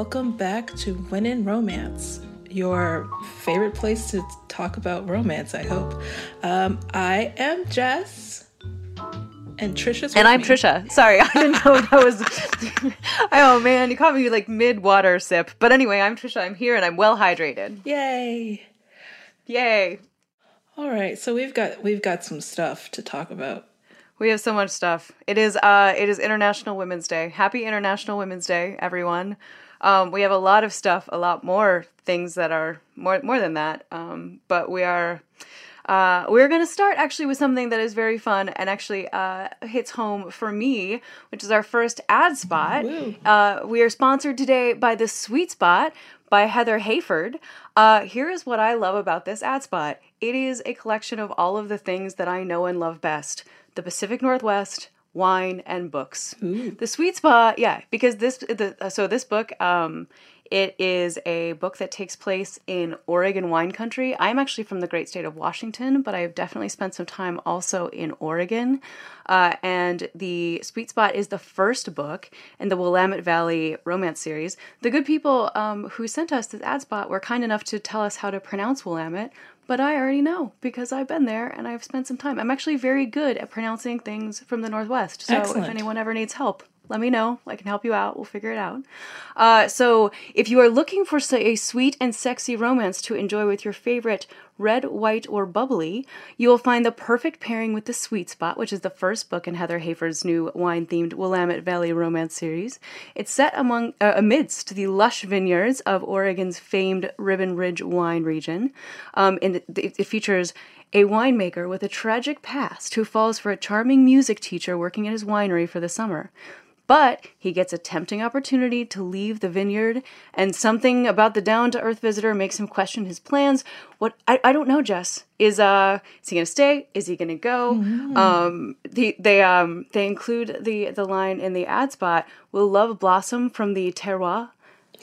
Welcome back to When in Romance, your favorite place to talk about romance, I hope. Um, I am Jess. And Trisha's And I'm me. Trisha. Sorry, I didn't know that was. oh man, you caught me like mid water sip. But anyway, I'm Trisha. I'm here and I'm well hydrated. Yay! Yay! All right, so we've got we've got some stuff to talk about. We have so much stuff. It is uh it is International Women's Day. Happy International Women's Day, everyone. Um, we have a lot of stuff, a lot more things that are more more than that. Um, but we are uh, we're going to start actually with something that is very fun and actually uh, hits home for me, which is our first ad spot. Uh, we are sponsored today by The Sweet Spot by Heather Heyford. Uh, here is what I love about this ad spot it is a collection of all of the things that I know and love best the Pacific Northwest, wine, and books. The Sweet Spot, yeah, because this, the, uh, so this book, um, it is a book that takes place in Oregon wine country. I'm actually from the great state of Washington, but I've definitely spent some time also in Oregon. Uh, and the Sweet Spot is the first book in the Willamette Valley romance series. The good people um, who sent us this ad spot were kind enough to tell us how to pronounce Willamette, but I already know because I've been there and I've spent some time. I'm actually very good at pronouncing things from the Northwest. So Excellent. if anyone ever needs help, let me know. I can help you out. We'll figure it out. Uh, so, if you are looking for say, a sweet and sexy romance to enjoy with your favorite red, white, or bubbly, you will find the perfect pairing with The Sweet Spot, which is the first book in Heather Heyford's new wine themed Willamette Valley romance series. It's set among uh, amidst the lush vineyards of Oregon's famed Ribbon Ridge wine region. Um, and it, it features a winemaker with a tragic past who falls for a charming music teacher working at his winery for the summer. But he gets a tempting opportunity to leave the vineyard, and something about the down to earth visitor makes him question his plans. What I, I don't know, Jess. Is uh is he gonna stay? Is he gonna go? Um the, they um they include the the line in the ad spot, will love blossom from the terroir?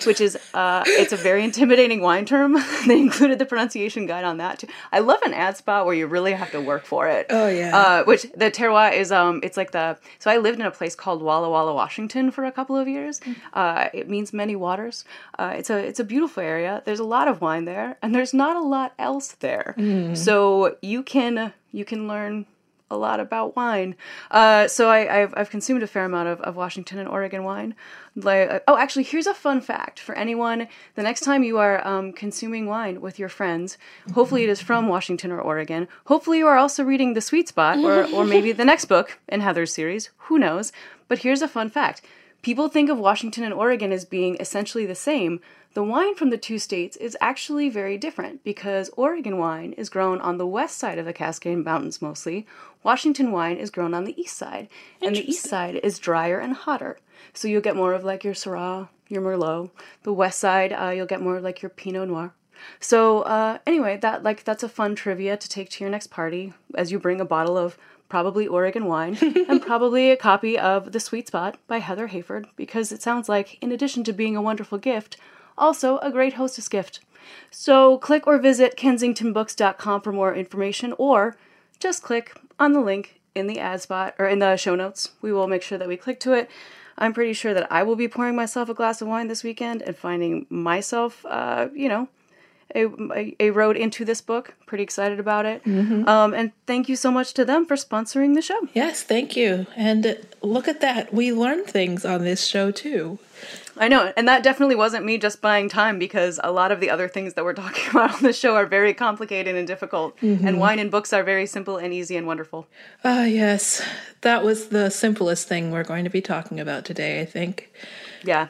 Which is uh, it's a very intimidating wine term. they included the pronunciation guide on that too. I love an ad spot where you really have to work for it. Oh, yeah. Uh, which the terroir is um it's like the so I lived in a place called Walla Walla, Washington for a couple of years. Uh, it means many waters. Uh, it's a it's a beautiful area. There's a lot of wine there, and there's not a lot else there. So you can you can learn a lot about wine. Uh, so I, I've, I've consumed a fair amount of, of Washington and Oregon wine. Like, oh, actually, here's a fun fact for anyone. The next time you are um, consuming wine with your friends, hopefully it is from Washington or Oregon. Hopefully you are also reading The Sweet Spot or, or maybe the next book in Heather's series. Who knows? But here's a fun fact. People think of Washington and Oregon as being essentially the same. The wine from the two states is actually very different because Oregon wine is grown on the west side of the Cascade Mountains mostly. Washington wine is grown on the east side, and the east side is drier and hotter. So you'll get more of like your Syrah, your Merlot. The west side, uh, you'll get more of like your Pinot Noir. So uh, anyway, that like that's a fun trivia to take to your next party as you bring a bottle of probably Oregon wine and probably a copy of The Sweet Spot by Heather Heyford because it sounds like, in addition to being a wonderful gift, also a great hostess gift. So click or visit kensingtonbooks.com for more information or just click on the link in the ad spot or in the show notes. We will make sure that we click to it. I'm pretty sure that I will be pouring myself a glass of wine this weekend and finding myself, uh, you know, a, a, road into this book. Pretty excited about it. Um, and thank you so much to them for sponsoring the show. Yes, thank you. And look at that. We learn things on this show too. I know, and that definitely wasn't me just buying time because a lot of the other things that we're talking about on the show are very complicated and difficult, and wine and books are very simple and easy and wonderful. Ah, yes. That was the simplest thing we're going to be talking about today, I think. Yeah,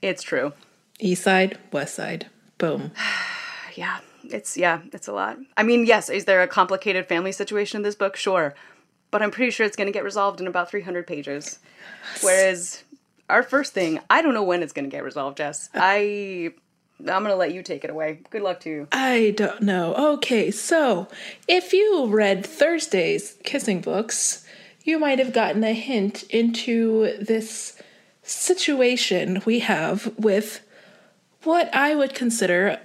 it's true. East side, west side. Boom. Yeah. it's yeah, it's a lot. I mean, yes, is there a complicated family situation in this book? Sure. But I'm pretty sure it's going to get resolved in about 300 pages. Whereas our first thing, I don't know when it's going to get resolved, Jess. Uh, I I'm going to let you take it away. Good luck to you. I don't know. Okay, so if you read Thursday's kissing books, you might have gotten a hint into this situation we have with what I would consider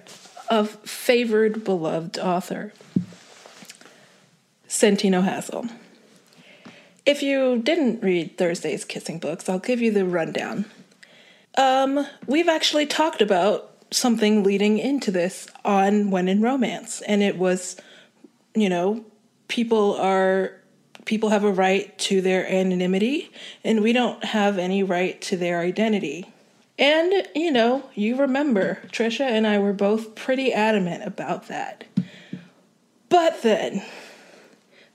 a favored, beloved author, Santino Hassel. If you didn't read Thursday's Kissing Books, I'll give you the rundown. Um, we've actually talked about something leading into this on When in Romance, and it was, you know, people are people have a right to their anonymity, and we don't have any right to their identity. And, you know, you remember, Trisha and I were both pretty adamant about that. But then,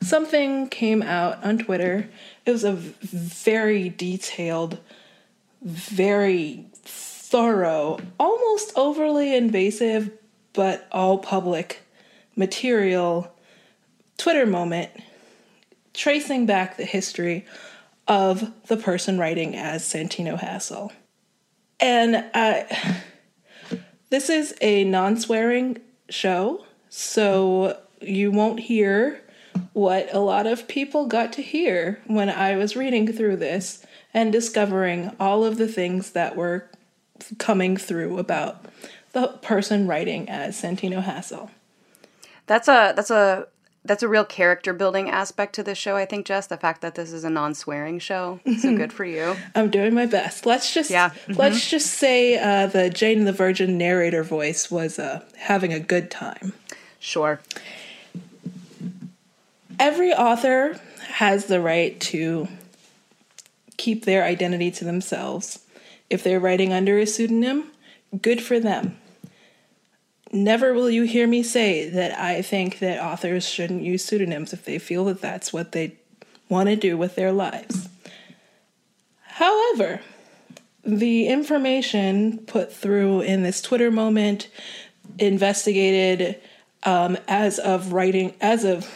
something came out on Twitter. It was a very detailed, very thorough, almost overly invasive, but all public material Twitter moment tracing back the history of the person writing as Santino Hassel. And I, this is a non swearing show, so you won't hear what a lot of people got to hear when I was reading through this and discovering all of the things that were coming through about the person writing as Santino Hassel. That's a that's a that's a real character building aspect to this show, I think, Jess. The fact that this is a non swearing show. So good for you. I'm doing my best. Let's just yeah. Mm-hmm. let's just say uh, the Jane the Virgin narrator voice was uh, having a good time. Sure. Every author has the right to keep their identity to themselves. If they're writing under a pseudonym, good for them. Never will you hear me say that I think that authors shouldn't use pseudonyms if they feel that that's what they want to do with their lives. However, the information put through in this Twitter moment, investigated um, as of writing, as of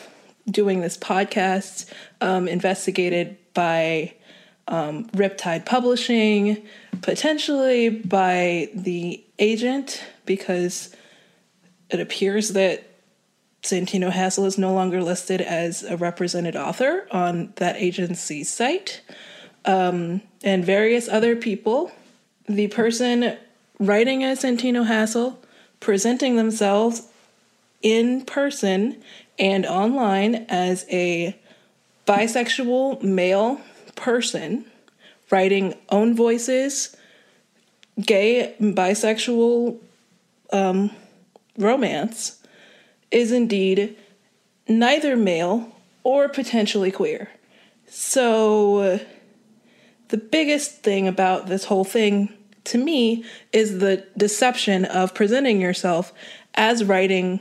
doing this podcast, um, investigated by um, Riptide Publishing, potentially by the agent, because it appears that Santino Hassel is no longer listed as a represented author on that agency's site, um, and various other people. The person writing as Santino Hassel, presenting themselves in person and online as a bisexual male person, writing own voices, gay, bisexual um, romance is indeed neither male or potentially queer. So, the biggest thing about this whole thing to me is the deception of presenting yourself as writing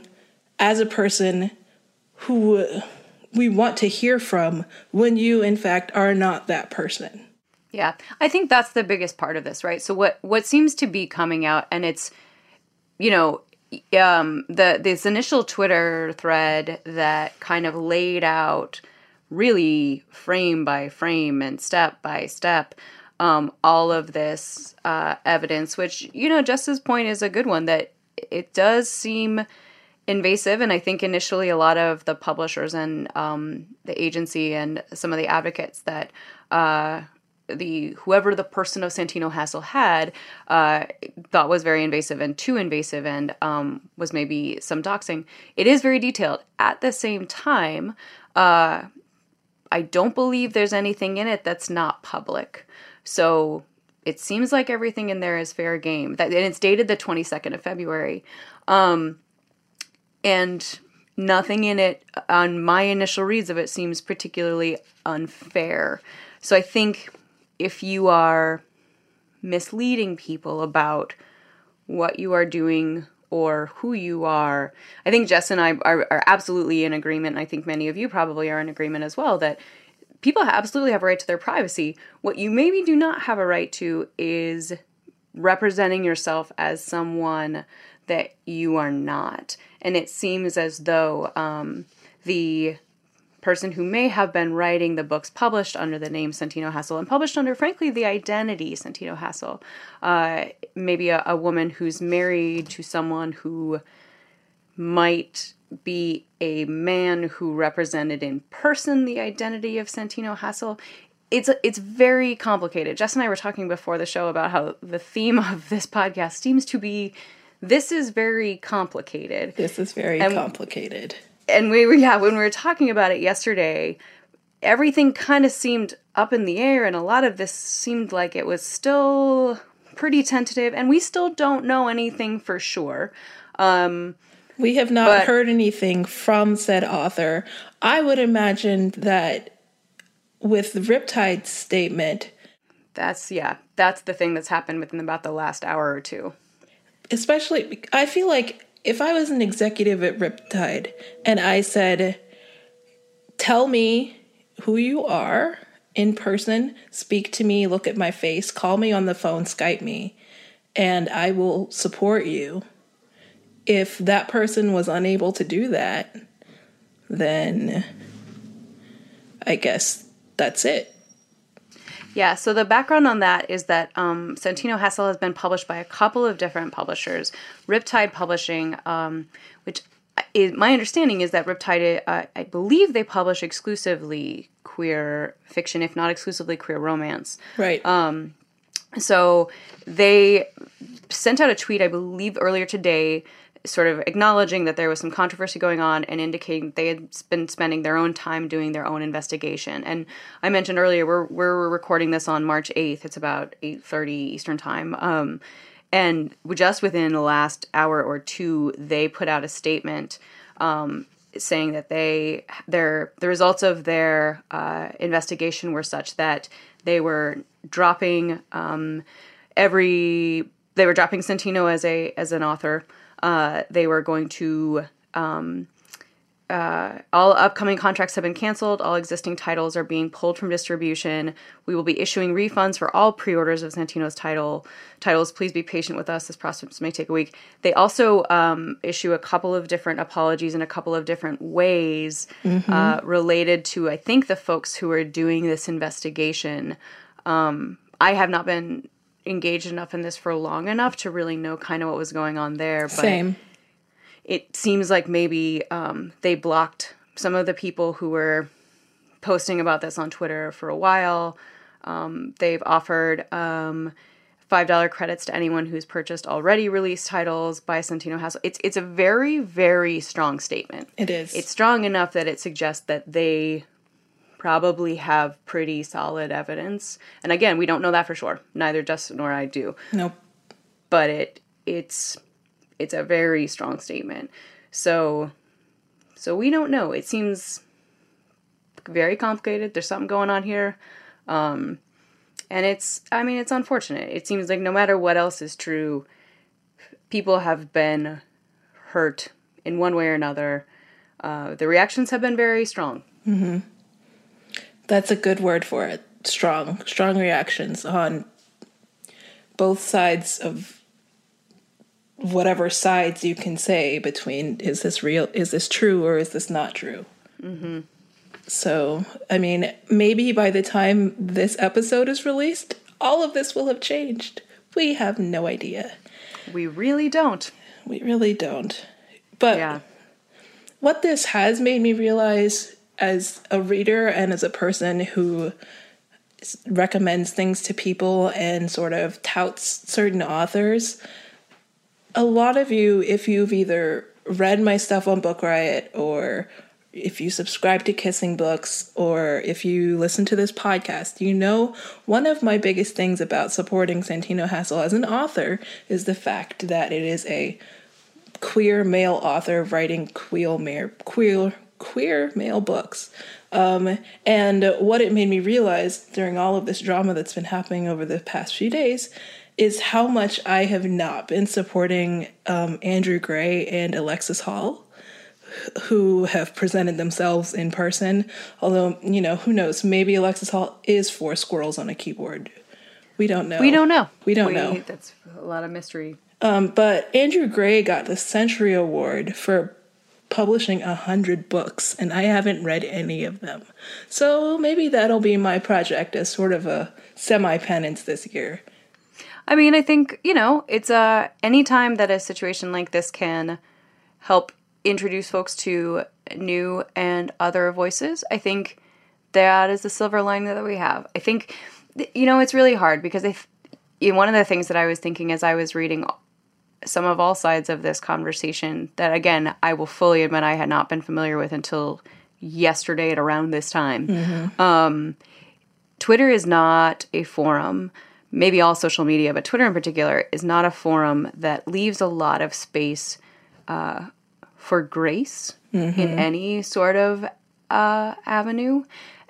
as a person who we want to hear from when you in fact are not that person. Yeah. I think that's the biggest part of this, right? So what what seems to be coming out and it's you know, um, the this initial Twitter thread that kind of laid out really frame by frame and step by step um, all of this uh, evidence, which you know, Jess's point is a good one that it does seem invasive, and I think initially a lot of the publishers and um, the agency and some of the advocates that uh, the whoever the person of Santino Hassel had uh, thought was very invasive and too invasive and um, was maybe some doxing. It is very detailed. At the same time, uh, I don't believe there's anything in it that's not public. So it seems like everything in there is fair game. That and it's dated the 22nd of February, um, and nothing in it on my initial reads of it seems particularly unfair. So I think if you are misleading people about what you are doing or who you are. I think Jess and I are, are, absolutely in agreement. and I think many of you probably are in agreement as well that people absolutely have a right to their privacy. What you maybe do not have a right to is representing yourself as someone that you are not. and it seems as though um, the person who may have been writing the books published under the name Santino Hassel and published under, frankly, the identity Santino Hassel. Uh, maybe a, a, woman who's married to someone who might be a man who represented in person the identity of Santino Hassel. It's it's very complicated. Jess and I were talking before the show about how the theme of this podcast seems to be this is very complicated. This is very and, complicated. And we were yeah, when we were talking about it yesterday, everything kind of seemed up in the air and a lot of this seemed like it was still pretty tentative and we still don't know anything for sure. Um, we have not but, heard anything from said author. I would imagine that with the Riptide statement. That's, yeah, that's the thing that's happened within about the last hour or two. Especially, I feel like if I was an executive at Riptide and I said, tell me who you are in person, speak to me, look at my face, call me on the phone, Skype me, and I will support you if that person was unable to do that, then I guess that's it. Yeah, so the background on that is that um, Santino Hassel has been published by a couple of different publishers. Riptide Publishing, um, which is, my understanding is that Riptide, uh, I believe they publish exclusively queer fiction, if not exclusively queer romance. Right. Um, so they sent out a tweet, I believe, earlier today sort of acknowledging that there was some controversy going on and indicating they had been spending their own time doing their own investigation. And I mentioned earlier we're we're recording this on March 8th. It's about 8:30 Eastern Time. Um, and just within the last hour or two, they put out a statement um, saying that they their the results of their uh, investigation were such that they were dropping um, every they were dropping Santino as a as an author. Uh, they were going to. Um, uh, all upcoming contracts have been canceled. All existing titles are being pulled from distribution. We will be issuing refunds for all pre-orders of Santino's title titles. Please be patient with us. This process may take a week. They also um, issue a couple of different apologies in a couple of different ways mm-hmm. uh, related to, I think, the folks who are doing this investigation. Um, I have not been engaged enough in this for long enough to really know kind of what was going on there. But Same. It seems like maybe um, they blocked some of the people who were posting about this on Twitter for a while. Um, they've offered um, five dollar credits to anyone who's purchased already released titles by Santino Hassel. It's it's a very very strong statement. It is. It's strong enough that it suggests that they probably have pretty solid evidence. And again, we don't know that for sure. Neither Justin nor I do. Nope. But it it's it's a very strong statement. So so we don't know. It seems very complicated. There's something going on here. Um and it's I mean it's unfortunate. It seems like no matter what else is true, people have been hurt in one way or another. Uh, the reactions have been very strong. Mm-hmm. That's a good word for it. Strong, strong reactions on both sides of whatever sides you can say between is this real, is this true, or is this not true? Mm-hmm. So, I mean, maybe by the time this episode is released, all of this will have changed. We have no idea. We really don't. We really don't. But yeah. what this has made me realize as a reader and as a person who recommends things to people and sort of touts certain authors, a lot of you, if you've either read my stuff on Book Riot or if you subscribe to Kissing Books or if you listen to this podcast, you know one of my biggest things about supporting Santino Hassel as an author is the fact that it is a queer male author writing queer, queer queer male books. Um, and what it made me realize during all of this drama that's been happening over the past few days is how much I have not been supporting um, Andrew Grey and Alexis Hall, who have presented themselves in person. Although, you know, who knows? Maybe Alexis Hall is four squirrels on a keyboard. We don't know. We don't know. We don't we, know. That's a lot of mystery. Um, but Andrew Grey got the Century Award for publishing a hundred books, and I haven't read any of them. So maybe that'll be my project as sort of a semi penance this year. I mean, I think, you know, it's uh anytime that a situation like this can help introduce folks to new and other voices, I think that is the silver lining that we have. I think you know, it's really hard because you know, one of the things that I was thinking as I was reading some of all sides of this conversation that again, I will fully admit I had not been familiar with until yesterday at around this time. Mm-hmm. Um, Twitter is not a forum maybe all social media, but Twitter in particular, is not a forum that leaves a lot of space uh, for grace mm-hmm. in any sort of uh, avenue.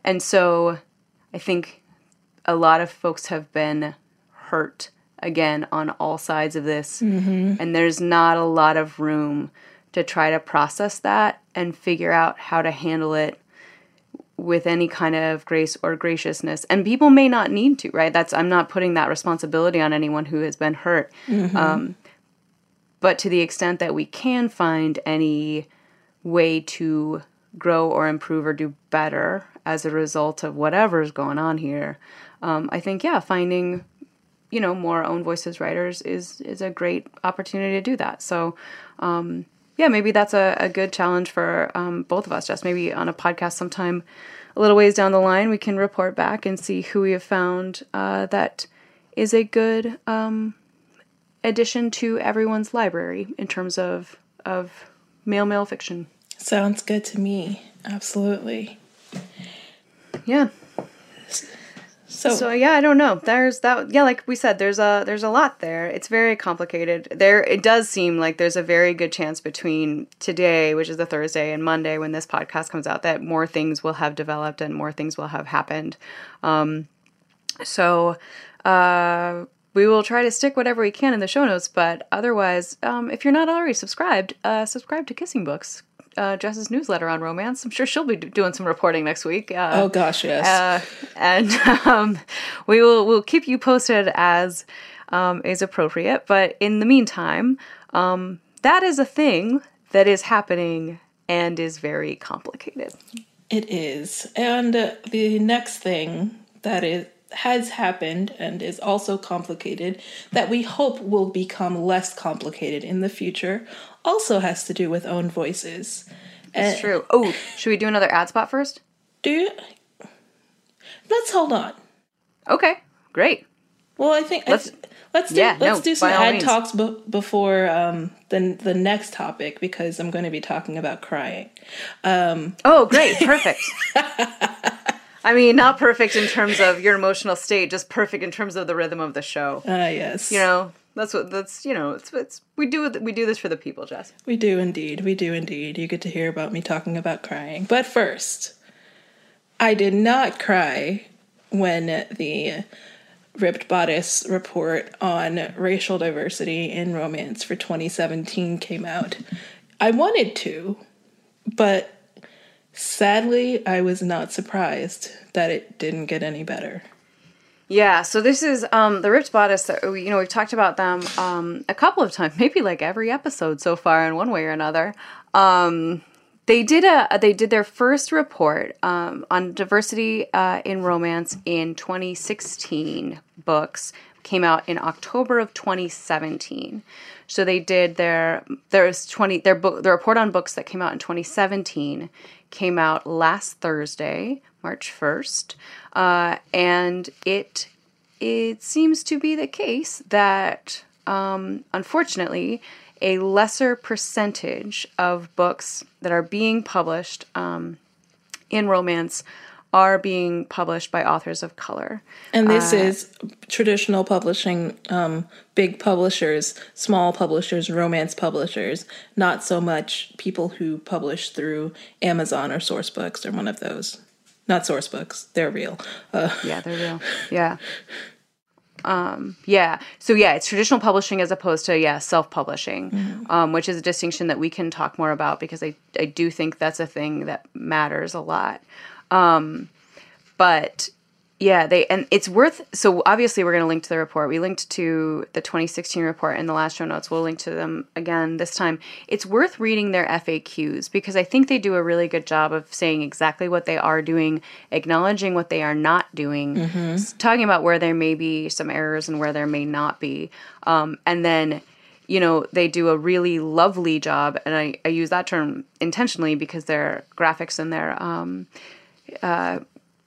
And so I think a lot of folks have been hurt again on all sides of this. Mm-hmm. And there's not a lot of room to try to process that and figure out how to handle it with any kind of grace or graciousness and people may not need to right that's i'm not putting that responsibility on anyone who has been hurt mm-hmm. um, but to the extent that we can find any way to grow or improve or do better as a result of whatever's going on here um, i think yeah finding you know more own voices writers is is a great opportunity to do that so um, yeah, maybe that's a, a good challenge for um, both of us. Just maybe on a podcast sometime a little ways down the line, we can report back and see who we have found uh, that is a good um, addition to everyone's library in terms of of male male fiction. Sounds good to me. Absolutely. Yeah. So, so yeah, I don't know. There's that. Yeah, like we said, there's a there's a lot there. It's very complicated. There, it does seem like there's a very good chance between today, which is the Thursday, and Monday when this podcast comes out, that more things will have developed and more things will have happened. Um, so, uh, we will try to stick whatever we can in the show notes. But otherwise, um, if you're not already subscribed, uh, subscribe to Kissing Books uh, Jess's newsletter on romance. I'm sure she'll be doing some reporting next week. Uh, oh gosh, yes. Uh, and um, we will we'll keep you posted as um, is appropriate. But in the meantime, um, that is a thing that is happening and is very complicated. It is, and uh, the next thing that is has happened and is also complicated that we hope will become less complicated in the future also has to do with own voices. That's uh, true. Oh, should we do another ad spot first? Do you? Let's hold on. Okay, great. Well, I think let's let's do yeah, let's no, do some ad means. talks b- before um, the the next topic because I'm going to be talking about crying. Um, oh, great! Perfect. I mean, not perfect in terms of your emotional state, just perfect in terms of the rhythm of the show. Ah, uh, yes. You know, that's what that's you know, it's it's we do we do this for the people, Jess. We do indeed. We do indeed. You get to hear about me talking about crying. But first, I did not cry when the Ripped Bodice report on racial diversity in romance for 2017 came out. I wanted to, but Sadly, I was not surprised that it didn't get any better. Yeah, so this is um, the Ripped Bodice. That you know, we've talked about them um, a couple of times, maybe like every episode so far, in one way or another. Um, they did a they did their first report um, on diversity uh, in romance in 2016 books came out in October of 2017. So they did their there's 20 their book the report on books that came out in 2017 came out last Thursday, March 1st, uh, and it it seems to be the case that um, unfortunately a lesser percentage of books that are being published um, in romance are being published by authors of color. And this uh, is traditional publishing, um, big publishers, small publishers, romance publishers, not so much people who publish through Amazon or Sourcebooks or one of those. Not Sourcebooks, they're real. Uh, yeah, they're real. Yeah. Um, yeah. So yeah, it's traditional publishing as opposed to yeah self-publishing, mm-hmm. um, which is a distinction that we can talk more about because I I do think that's a thing that matters a lot. Um, but Yeah, they and it's worth so obviously we're going to link to the report. We linked to the 2016 report in the last show notes. We'll link to them again this time. It's worth reading their FAQs because I think they do a really good job of saying exactly what they are doing, acknowledging what they are not doing, mm-hmm. talking about where there may be some errors and where there may not be. Um, and then you know, they do a really lovely job, and I, I use that term intentionally because their graphics and their um, uh,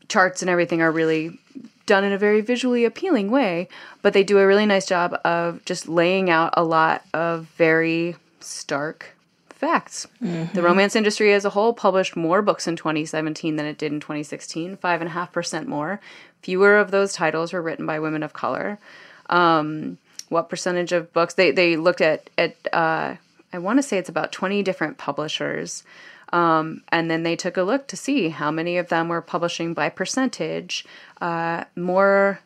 charts and everything are really done in a very visually appealing way, but they do a really nice job of just laying out a lot of very stark facts. Mm-hmm. The romance industry as a whole published more books in 2017 than it did in 2016, five and a half percent more. Fewer of those titles were written by women of color. Um, what percentage of books they they looked at at uh, I want to say it's about 20 different publishers. Um, and then they took a look to see how many of them were publishing by percentage, uh, more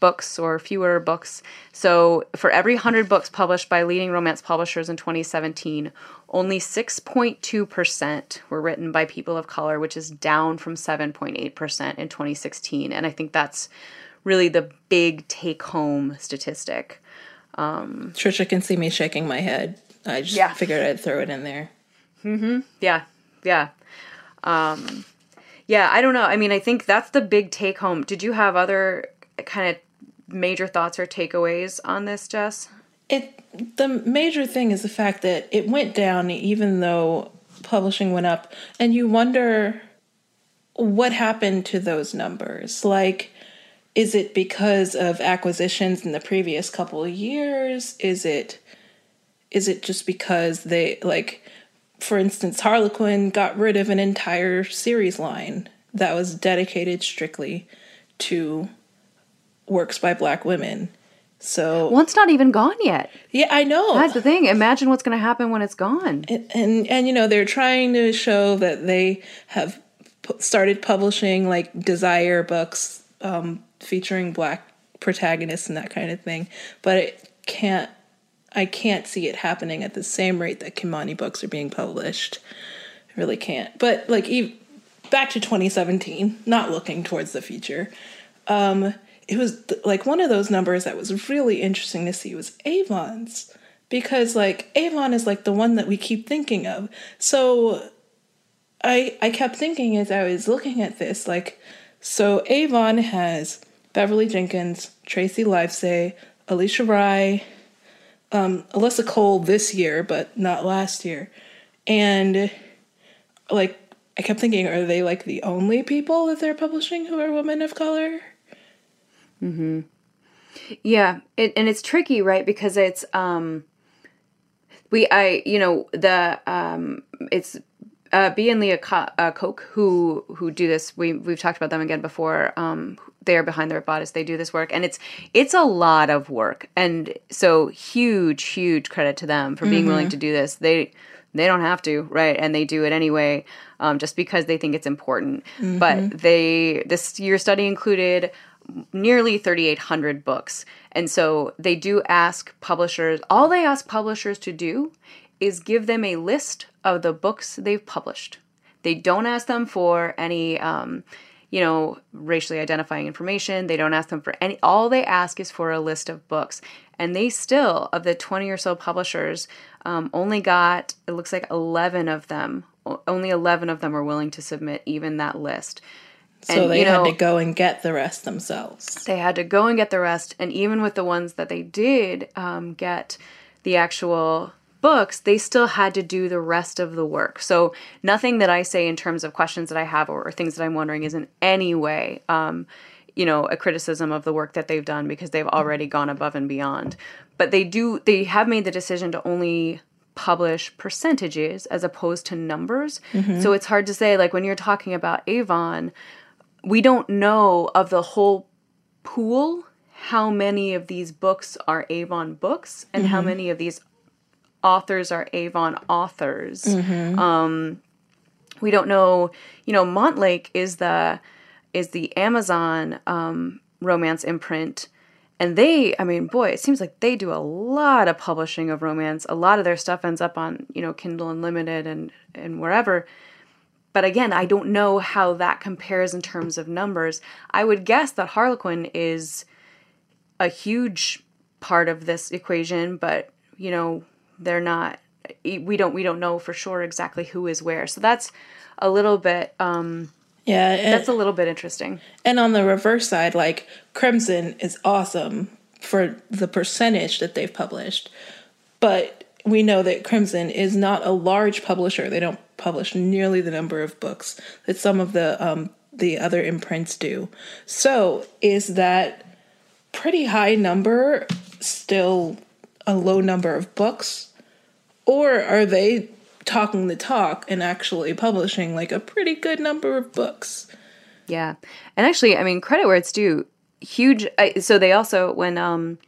books or fewer books. So for every 100 books published by leading romance publishers in 2017, only 6.2% were written by people of color, which is down from 7.8% in 2016. And I think that's really the big take home statistic. Um, Trisha can see me shaking my head. I just yeah. figured I'd throw it in there. Mm-hmm. Yeah. Yeah. Um, yeah. I don't know. I mean, I think that's the big take home. Did you have other kind of major thoughts or takeaways on this, Jess? It the major thing is the fact that it went down even though publishing went up, and you wonder what happened to those numbers. Like is it because of acquisitions in the previous couple of years? Is it is it just because they like for instance Harlequin got rid of an entire series line that was dedicated strictly to works by black women. So one's not even gone yet. Yeah, I know. That's the thing. Imagine what's going to happen when it's gone. And, and and you know they're trying to show that they have started publishing like desire books um, featuring black protagonists and that kind of thing, but it can't. I can't see it happening at the same rate that Kimani books are being published. I really can't. But like, even, back to 2017, not looking towards the future. Um, it was th- like one of those numbers that was really interesting to see was Avon's because like Avon is like the one that we keep thinking of. So I I kept thinking as I was looking at this like so Avon has Beverly Jenkins, Tracey Livesay, Alisha Rai, um, Alyssa Cole this year, but not last year. And like, I kept thinking, are they like the only people that they're publishing who are women of color? Hmm. Yeah, it, and it's tricky, right? Because it's um, we I you know the um, it's uh, Bea and Leah Co- uh, Koch who who do this. We we've talked about them again before. Um, they are behind the bodice. They do this work, and it's it's a lot of work. And so huge, huge credit to them for being mm-hmm. willing to do this. They they don't have to, right? And they do it anyway, um, just because they think it's important. Mm-hmm. But they this year study included nearly 3,800 books, and so they do ask publishers. All they ask publishers to do is give them a list of the books they've published. They don't ask them for any, um, you know, racially identifying information. They don't ask them for any, all they ask is for a list of books. And they still, of the 20 or so publishers, um, only got, it looks like 11 of them, only 11 of them were willing to submit even that list. So and, they you know, had to go and get the rest themselves. They had to go and get the rest. And even with the ones that they did um, get the actual books, they still had to do the rest of the work. So nothing that I say in terms of questions that I have or, or things that I'm wondering is in any way, um, you know, a criticism of the work that they've done because they've already gone above and beyond. But they do, they have made the decision to only publish percentages as opposed to numbers. Mm-hmm. So it's hard to say, like when you're talking about Avon, we don't know of the whole pool how many of these books are Avon books and mm-hmm. how many of these authors are Avon authors. Mm-hmm. Um, we don't know. You know, Montlake is the is the Amazon um, romance imprint, and they. I mean, boy, it seems like they do a lot of publishing of romance. A lot of their stuff ends up on you know Kindle Unlimited and and wherever. but again, I don't know how that compares in terms of numbers. I would guess that Harlequin is a huge part of this equation, but you know, they're not we don't we don't know for sure exactly who is where. So that's a little bit um yeah, and, that's a little bit interesting. And on the reverse side, like Crimson is awesome for the percentage that they've published, but we know that Crimson is not a large publisher. They don't publish nearly the number of books that some of the um, the other imprints do. So, is that pretty high number still a low number of books, or are they talking the talk and actually publishing like a pretty good number of books? Yeah, and actually, I mean, credit where it's due. Huge. So they also when um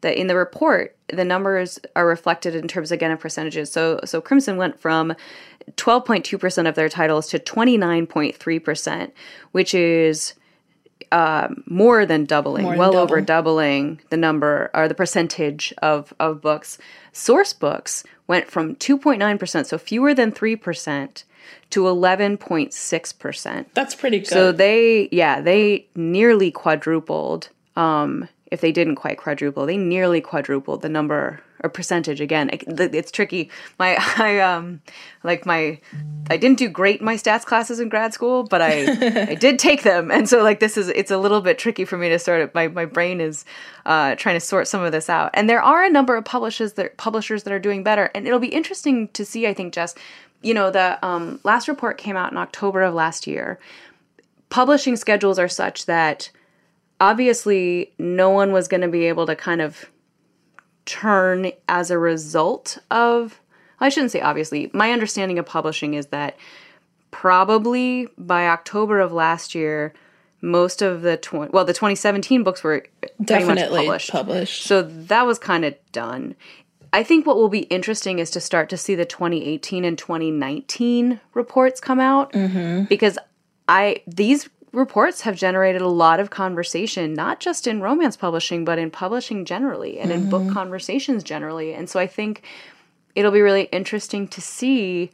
that in the report the numbers are reflected in terms again of percentages. So so Crimson went from 12.2% of their titles to 29.3%, which is uh, more than doubling, more well double. over doubling the number or the percentage of, of books. Sourcebooks went from 2.9%, so fewer than 3%, to 11.6%. That's pretty good. So they, yeah, they nearly quadrupled um, if they didn't quite quadruple, they nearly quadrupled the number or percentage again. It's tricky. My I um like my I didn't do great in my stats classes in grad school, but I I did take them, and so like this is it's a little bit tricky for me to sort of my my brain is uh, trying to sort some of this out. And there are a number of publishers that publishers that are doing better, and it'll be interesting to see. I think Jess, you know the um, last report came out in October of last year. Publishing schedules are such that obviously no one was going to be able to kind of turn as a result of I shouldn't say obviously. My understanding of publishing is that probably by October of last year most of the 20 well the 2017 books were definitely published. published. So that was kind of done. I think what will be interesting is to start to see the 2018 and 2019 reports come out mm-hmm. because I these reports have generated a lot of conversation, not just in romance publishing, but in publishing generally and mm-hmm. in book mm-hmm. conversations generally. And so I think it'll be really interesting to see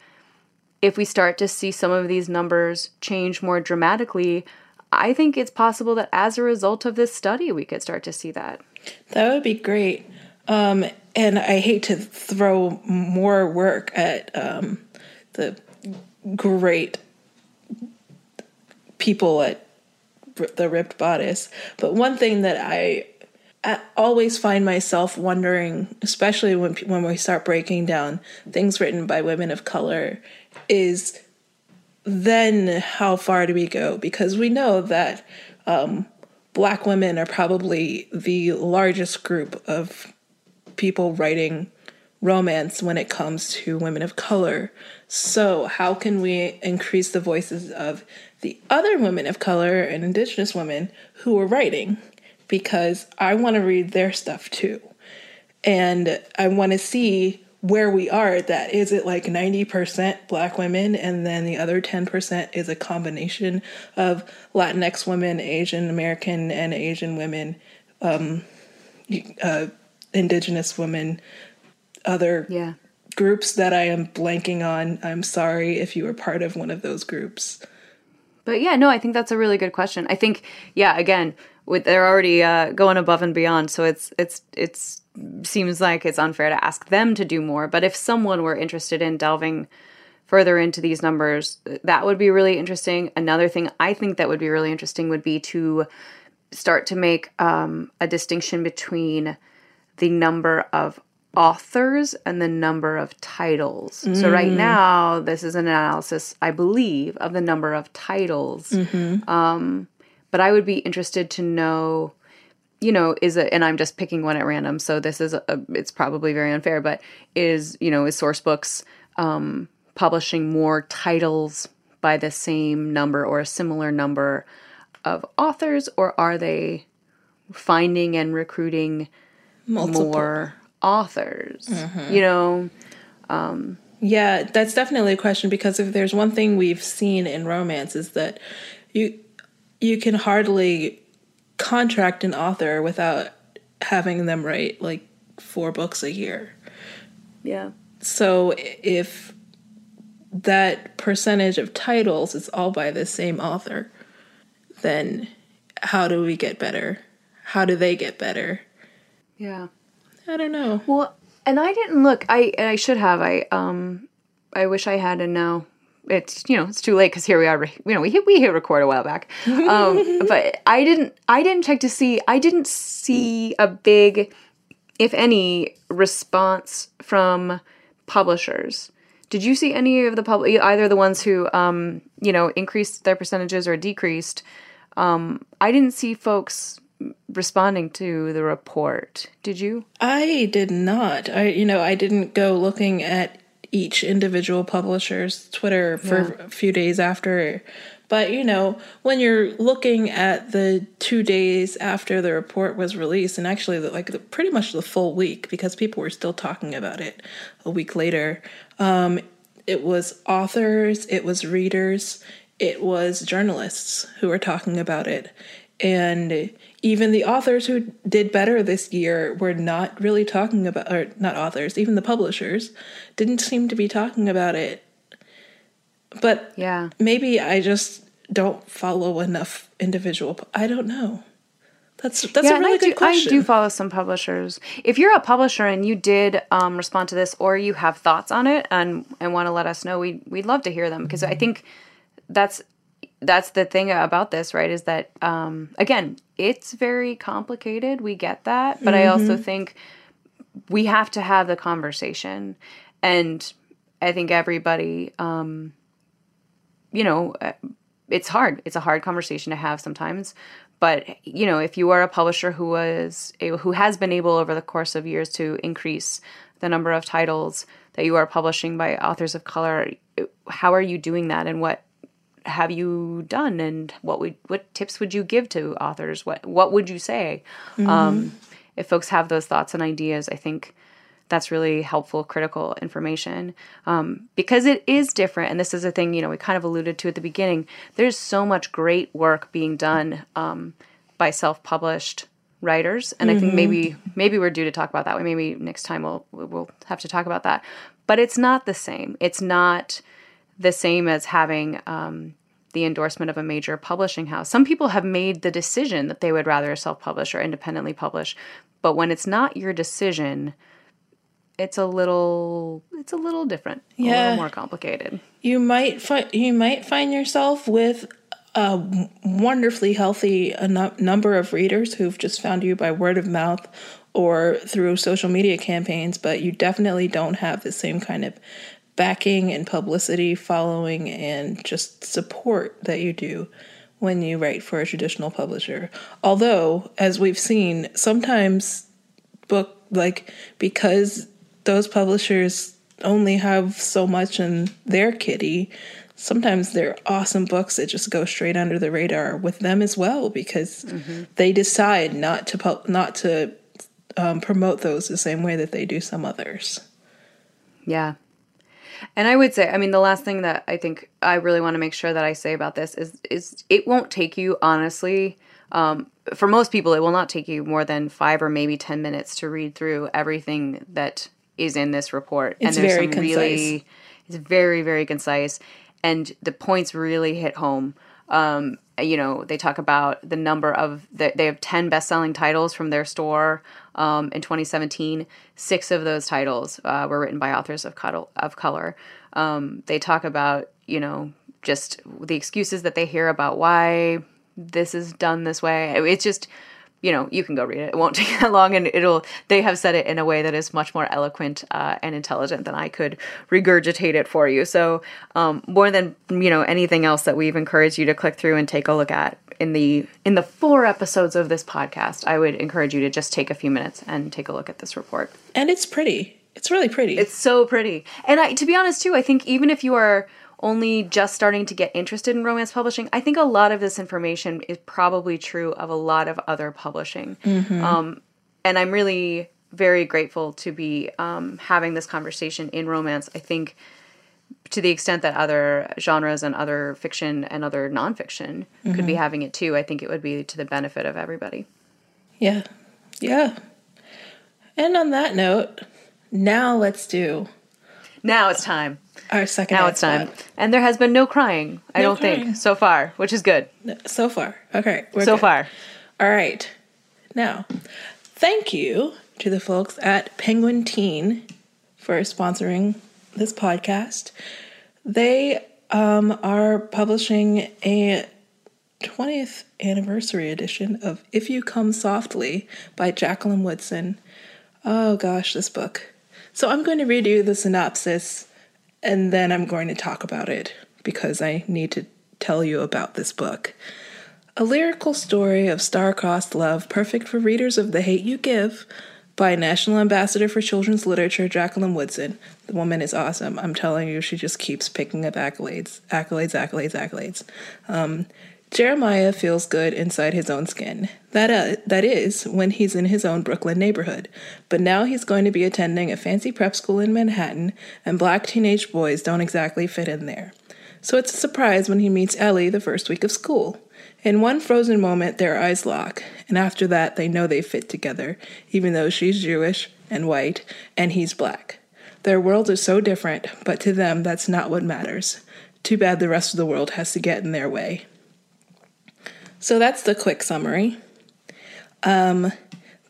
if we start to see some of these numbers change more dramatically. I think it's possible that as a result of this study, we could start to see that. That would be great. Um, and I hate to throw more work at um, the great people at the ripped bodice. But one thing that I, I always find myself wondering, especially when when we start breaking down things written by women of color, is then how far do we go? Because we know that um, black women are probably the largest group of people writing romance when it comes to women of color. So, how can we increase the voices of the other women of color and indigenous women who are writing? Because I want to read their stuff too. And I want to see where we are at that. Is it like 90% black women and then the other 10% is a combination of Latinx women, Asian American, and Asian women, um, uh, indigenous women, other yeah. groups that I am blanking on. I'm sorry if you were part of one of those groups. But yeah, no, I think that's a really good question. I think, yeah, again, with they're already uh, going above and beyond, so it's it's it's seems like it's unfair to ask them to do more. But if someone were interested in delving further into these numbers, that would be really interesting. Another thing I think that would be really interesting would be to start to make um, a distinction between the number of authors and the number of titles. Mm. So right now, this is an analysis, I believe, of the number of titles. Mm-hmm. Um, but I would be interested to know, you know, is it? And I'm just picking one at random, so this is a, it's probably very unfair, but is you know is Sourcebooks um, publishing more titles by the same number or a similar number of authors, or are they finding and recruiting Multiple. more authors mm-hmm. you know um, yeah that's definitely a question because if there's one thing we've seen in romance is that you you can hardly contract an author without having them write like four books a year yeah so if that percentage of titles is all by the same author, then how do we get better? How do they get better? Yeah. I don't know. Well, and I didn't look. I I should have. I um I wish I had and now it's you know it's too late because here we are you know we hit we hit record a while back um, but i didn't i didn't check to see i didn't see a big if any response from publishers did you see any of the public either the ones who um, you know increased their percentages or decreased um, i didn't see folks responding to the report did you I did not. I you know, I didn't go looking at each individual publisher's Twitter for Yeah. a few days after. But you know, when you're looking at the two days after the report was released, and actually the, like the, pretty much the full week, because people were still talking about it a week later, um, it was authors, it was readers, it was journalists who were talking about it, and even the authors who did better this year were not really talking about or not authors even the publishers didn't seem to be talking about it. But yeah. maybe i just don't follow enough individual i don't know. That's that's a really I good do, question I do follow some publishers. If you're a publisher and you did um, respond to this, or you have thoughts on it and and want to let us know, we we'd love to hear them because I think that's that's the thing about this, right? Is that um, again, it's very complicated. We get that, but I also think we have to have the conversation, and I think everybody, um, you know, uh, it's hard. It's a hard conversation to have sometimes. But you know, if you are a publisher who was who has been able over the course of years to increase the number of titles that you are publishing by authors of color, how are you doing that, and what have you done, and what would what tips would you give to authors? What what would you say? Um, if folks have those thoughts and ideas, I think that's really helpful critical information. Um, because it is different and this is a thing you know we kind of alluded to at the beginning there's so much great work being done um, by self-published writers and i think maybe maybe we're due to talk about that. Maybe next time we'll we'll have to talk about that. But it's not the same. It's not the same as having um, the endorsement of a major publishing house. Some people have made the decision that they would rather self publish or independently publish, but when it's not your decision, it's a little it's a little different, a Yeah. little more complicated. you might find you might find yourself with a wonderfully healthy a number of readers who've just found you by word of mouth or through social media campaigns, but you definitely don't have the same kind of backing and publicity, following, and just support that you do when you write for a traditional publisher. Although, as we've seen, sometimes book like because those publishers only have so much in their kitty sometimes they're awesome books that just go straight under the radar with them as well because they decide not to pu- not to um, promote those the same way that they do some others Yeah. And I would say, I mean, the last thing that I think I really want to make sure that I say about this is is it won't take you honestly. Um, for most people, it will not take you more than five or maybe ten minutes to read through everything that is in this report. It's and there's very some concise. really, it's very very concise, and the points really hit home. Um, you know, they talk about the number of the, they have ten best selling titles from their store um, in 2017. Six of those titles uh, were written by authors of color. Of color. Um, they talk about you know just the excuses that they hear about why this is done this way. It's just you know you can go read it. It won't take that long, and it'll. They have said it in a way that is much more eloquent uh, and intelligent than I could regurgitate it for you. So um, more than you know anything else that we've encouraged you to click through and take a look at in the in the four episodes of this podcast, I would encourage you to just take a few minutes and take a look at this report. and it's pretty it's really pretty It's so pretty. And I to be honest too, I think even if you are only just starting to get interested in romance publishing, I think a lot of this information is probably true of a lot of other publishing. Um, and I'm really very grateful to be um, having this conversation in romance. I think to the extent that other genres and other fiction and other nonfiction could be having it too, I think it would be to the benefit of everybody. Yeah. Yeah. And on that note, now let's do Now it's time. Our second. Now it's time. spot. And there has been no crying, I No don't crying. think, so far, which is good. So far. Okay. We're so good. far. All right. Now, thank you to the folks at Penguin Teen for sponsoring this podcast. They um, are publishing a 20th anniversary edition of If You Come Softly by Jacqueline Woodson. Oh gosh, this book. So I'm going to read you the synopsis and then I'm going to talk about it because I need to tell you about this book. A lyrical story of star-crossed love, perfect for readers of The Hate You Give, by National Ambassador for Children's Literature Jacqueline Woodson. The woman is awesome. I'm telling you, she just keeps picking up accolades, accolades, accolades, accolades. Um, Jeremiah feels good inside his own skin. That uh, that is when he's in his own Brooklyn neighborhood. But now he's going to be attending a fancy prep school in Manhattan, and black teenage boys don't exactly fit in there. So it's a surprise when he meets Ellie the first week of school. In one frozen moment, their eyes lock, and after that, they know they fit together, even though she's Jewish and white, and he's black. Their worlds are so different, but to them, that's not what matters. Too bad the rest of the world has to get in their way. So that's the quick summary. Um,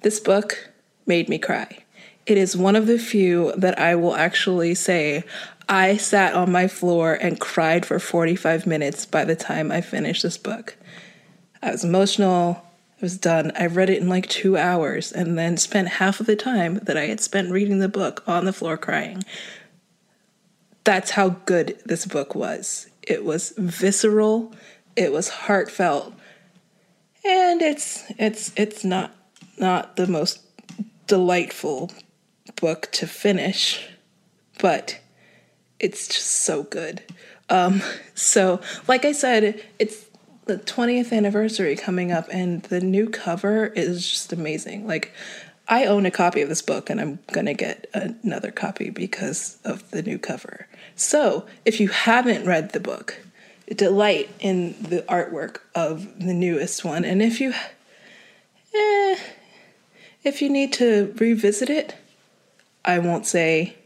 this book made me cry. It is one of the few that I will actually say I sat on my floor and cried for 45 minutes by the time I finished this book. I was emotional. I was done. I read it in like two hours and then spent half of the time that I had spent reading the book on the floor crying. That's how good this book was. It was visceral, it was heartfelt, and it's it's it's not not the most delightful book to finish, but it's just so good. Um, so, like I said, it's the 20th anniversary coming up, and the new cover is just amazing. Like, I own a copy of this book, and I'm gonna get another copy because of the new cover. So, if you haven't read the book, delight in the artwork of the newest one, and if you, eh, if you need to revisit it, I won't say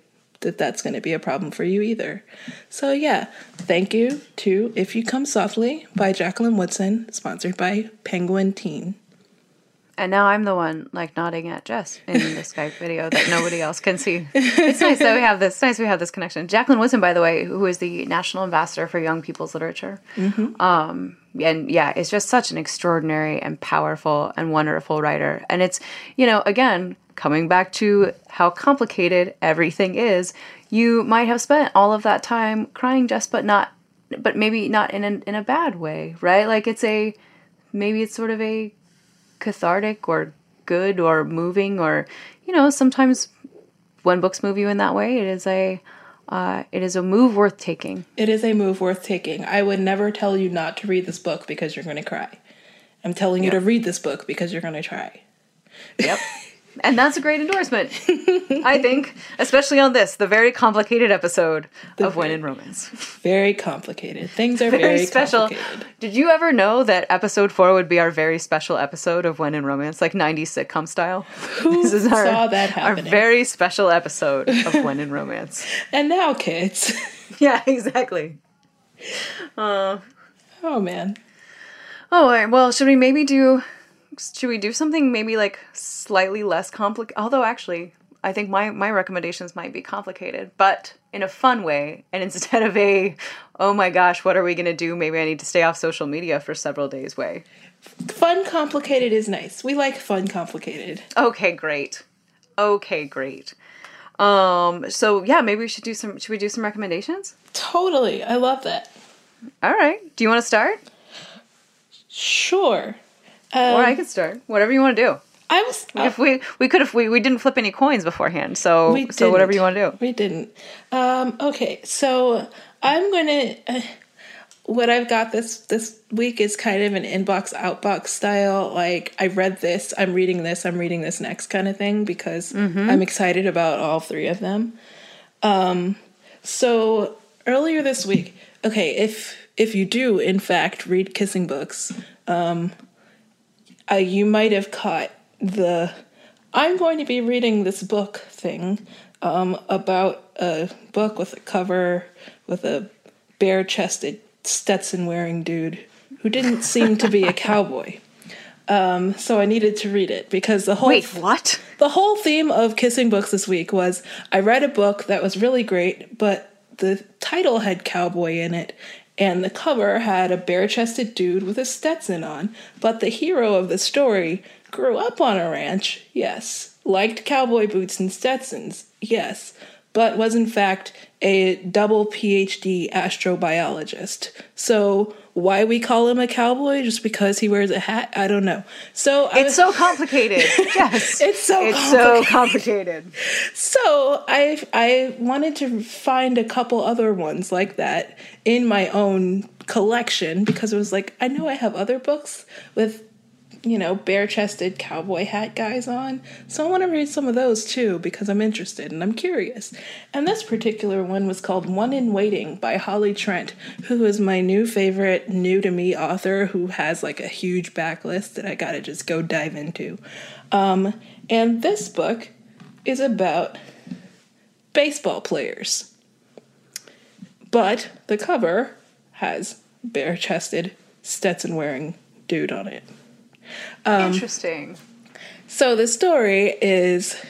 that that's going to be a problem for you either. So, yeah, thank you to If You Come Softly by Jacqueline Woodson, sponsored by Penguin Teen. And now I'm the one like nodding at Jess in the Skype video that nobody else can see. It's nice that we have this. It's nice we have this connection. Jacqueline Wilson, by the way, who is the national ambassador for young people's literature, um, and yeah, is just such an extraordinary and powerful and wonderful writer. And it's you know again coming back to how complicated everything is. You might have spent all of that time crying, Jess, but not, but maybe not in a, in a bad way, right? Like it's a maybe it's sort of a cathartic or good or moving or you know sometimes when books move you in that way it is a uh, it is a move worth taking It is a move worth taking. I would never tell you not to read this book because you're going to cry. I'm telling you to read this book because you're going to try. yep and that's a great endorsement i think especially on this the very complicated episode of when in romance Very complicated. Things are very, very special complicated. did you ever know that episode four would be our very special episode of when in romance like 90s sitcom style Who this is our, saw that our very special episode of when in romance and now, kids. yeah exactly oh, man. Oh, all right. Well, should we maybe do? Should we do something maybe like slightly less complicated? Although, actually, I think my my recommendations might be complicated, but in a fun way. And instead of a, oh my gosh, what are we gonna do? Maybe I need to stay off social media for several days. Way. Fun complicated is nice. We like fun complicated. Okay, great. Okay, great. Um. So yeah, maybe we should do some. Should we do some recommendations? Totally. I love that. All right. Do you want to start, Sure. Or I can start? Whatever you want to do. I was. If we we could if we we didn't flip any coins beforehand, so so whatever you want to do. We didn't. Um, okay, so I'm gonna. Uh, what I've got this this week is kind of an inbox outbox style. Like I read this, I'm reading this, I'm reading this next kind of thing because I'm excited about all three of them. Um, so earlier this week, okay, if if you do in fact read kissing books, um, uh, you might have caught the I'm going to be reading this book thing um, about a book with a cover with a bare chested Stetson wearing dude who didn't seem to be a cowboy. Um, so I needed to read it because the whole Wait, what? the whole theme of kissing books this week was I read a book that was really great, but the title had cowboy in it, and the cover had a bare chested dude with a Stetson on. But the hero of the story grew up on a ranch, yes, liked cowboy boots and Stetsons, yes, but was in fact a double PhD astrobiologist. So why we call him a cowboy just because he wears a hat? I don't know. So It's was- so complicated. yes. It's so It's so complicated. So I I wanted to find a couple other ones like that in my own collection because it was like I know I have other books with you know bare chested cowboy hat guys on, so I want to read some of those too because I'm interested and I'm curious. And this particular one was called One in Waiting by Holley Trent, who is my new favorite new to me author who has like a huge backlist that I gotta just go dive into. Um, and this book is about baseball players. But the cover has bare chested, Stetson wearing dude on it. Interesting. So the story is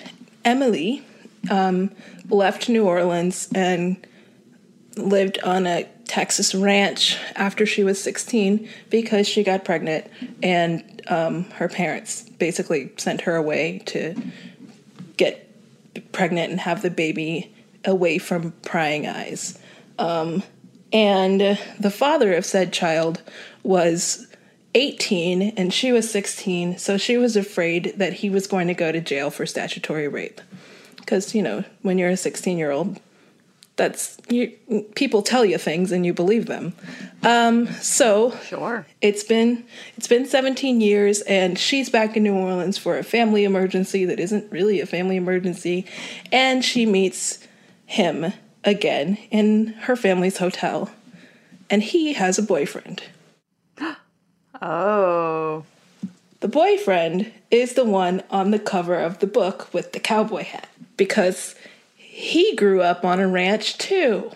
Emily um, left New Orleans and lived on a Texas ranch after she was 16 because she got pregnant and um, her parents basically sent her away to get pregnant and have the baby away from prying eyes. Um, and the father of said child was 18 and she was 16, so she was afraid that he was going to go to jail for statutory rape. Because, you know, when you're a 16 year old, that's you people tell you things and you believe them. Um, so Sure. it's been it's been 17 years and she's back in New Orleans for a family emergency that isn't really a family emergency and she meets him again in her family's hotel and he has a boyfriend. Oh. The boyfriend is the one on the cover of the book with the cowboy hat because he grew up on a ranch too.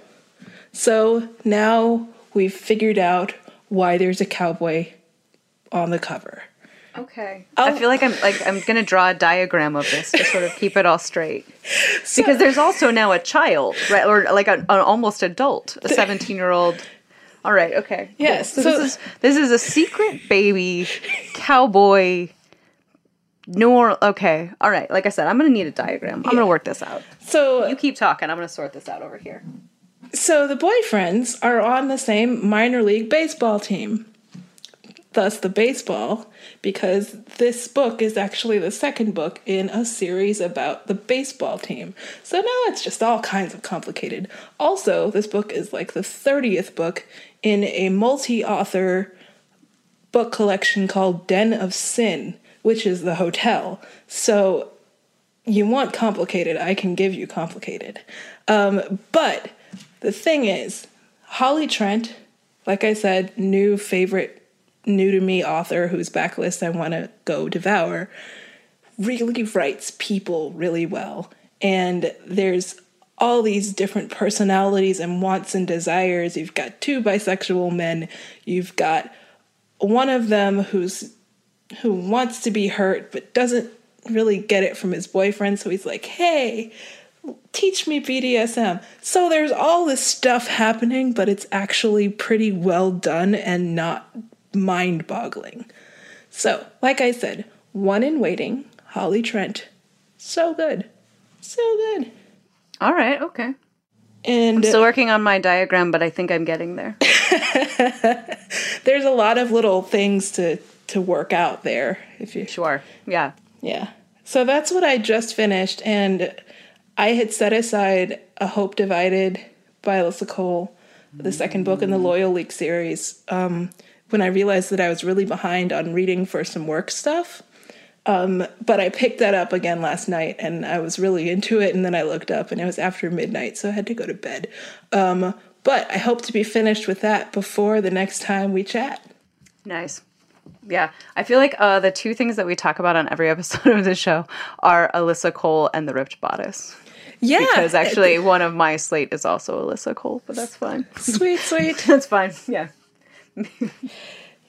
So now we've figured out why there's a cowboy on the cover. Okay. I feel like I'm like I'm gonna draw a diagram of this to sort of keep it all straight. because there's also now a child, right, or like an, an almost adult, a 17 year old. All right. Okay. Yes, So, so- this is this is a secret baby cowboy. Orleans. Okay. All right. Like I said, I'm gonna need a diagram. I'm gonna work this out. So You keep talking. I'm gonna sort this out over here. So the boyfriends are on the same minor league baseball team. Thus, the baseball, because this book is actually the second book in a series about the baseball team. So now it's just all kinds of complicated. Also, this book is like the 30th book in a multi author book collection called Den of Sin, which is the hotel. So you want complicated, I can give you complicated. Um, but the thing is, Holley Trent, like I said, new favorite, new to me author whose backlist I want to go devour, really writes people really well. And there's all these different personalities and wants and desires. You've got two bisexual men, you've got one of them who's who wants to be hurt but doesn't really get it from his boyfriend. So he's like hey teach me bdsm so there's all this stuff happening but it's actually pretty well done and not mind-boggling. So like i said one in waiting holley trent. So good. So good All right. Okay. and I'm Still working on my diagram, but I think I'm getting there. there's a lot of little things to to work out there if you Sure. Yeah. Yeah. So that's what I just finished, and I had set aside A Hope Divided by Alyssa Cole, the second book in the Loyal League series, um, when I realized that I was really behind on reading for some work stuff. Um, but I picked that up again last night, and I was really into it. And then I looked up, and it was after midnight, so I had to go to bed. Um, but I hope to be finished with that before the next time we chat. Nice. Yeah, I feel like uh, the two things that we talk about on every episode of the show are Alyssa Cole and the ripped bodice. Yeah. Because actually, one of my slate is also Alyssa Cole, but that's fine. Sweet, sweet. That's fine. Yeah.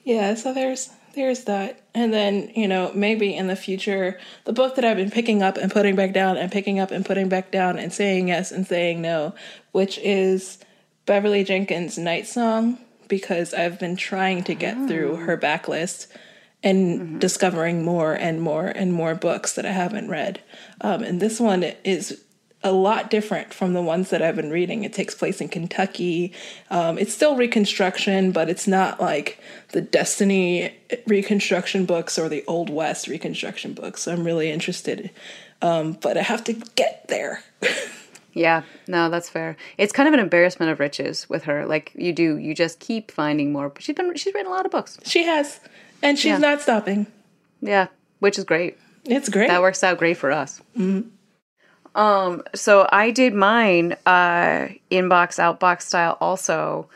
Yeah, so there's there's that. And then, you know, maybe in the future, the book that I've been picking up and putting back down and picking up and putting back down and saying yes and saying no, which is Beverly Jenkins' Night Song, because I've been trying to get through her backlist and discovering more and more and more books that I haven't read. Um, and this one is a lot different from the ones that I've been reading. It takes place in Kentucky. Um, it's still Reconstruction, but it's not like the Destiny Reconstruction books or the Old West Reconstruction books. So I'm really interested, um, but I have to get there. Yeah, no, that's fair. It's kind of an embarrassment of riches with her. Like you do, you just keep finding more. She's been she's written a lot of books. she has, and she's Yeah. not stopping. Yeah, which is great. It's great. That works out great for us. Um, so I did mine uh, inbox outbox style also.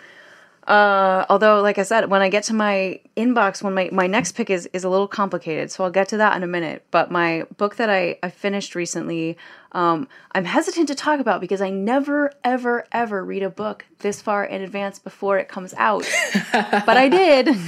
Uh, although, like I said, when I get to my inbox, when my, my next pick is is a little complicated, so I'll get to that in a minute. But my book that I, I finished recently, um, I'm hesitant to talk about because I never, ever, ever read a book this far in advance before it comes out. but I did.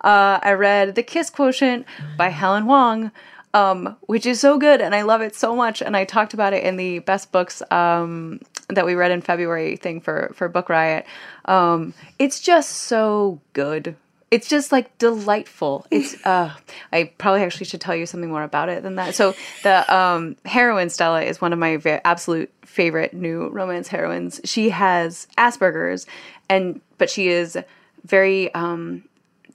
Uh, I read The Kiss Quotient by Helen Hoang, um, which is so good, and I love it so much. And I talked about it in the best books um, that we read in February thing for for Book Riot. Um, it's just so good. It's just like delightful. It's uh, I probably actually should tell you something more about it than that. So the um, heroine Stella is one of my ve- absolute favorite new romance heroines. She has Asperger's, and but she is very um,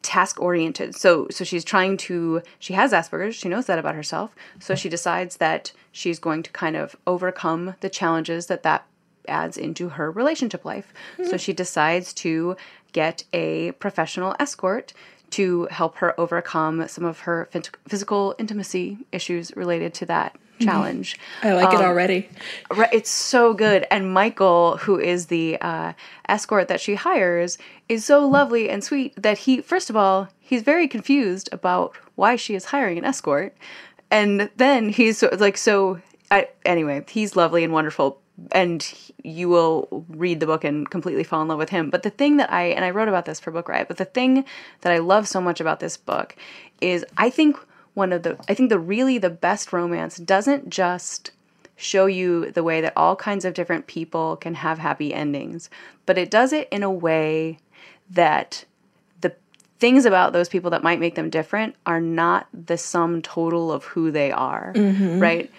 task oriented. So so she's trying to she has Asperger's, she knows that about herself. So she decides that she's going to kind of overcome the challenges that that adds into her relationship life. So mm-hmm. she decides to get a professional escort to help her overcome some of her phys- physical intimacy issues related to that challenge. I like it already. It's so good. And Michael, who is the uh, escort that she hires, is so lovely and sweet that he, first of all, he's very confused about why she is hiring an escort, and then he's so, like so. I, anyway, he's lovely and wonderful, and he- you will read the book and completely fall in love with him. But the thing that I and I wrote about this for Book Riot, but the thing that I love so much about this book is I think one of the I think the really the best romance doesn't just show you the way that all kinds of different people can have happy endings, but it does it in a way that the things about those people that might make them different are not the sum total of who they are, mm-hmm. right?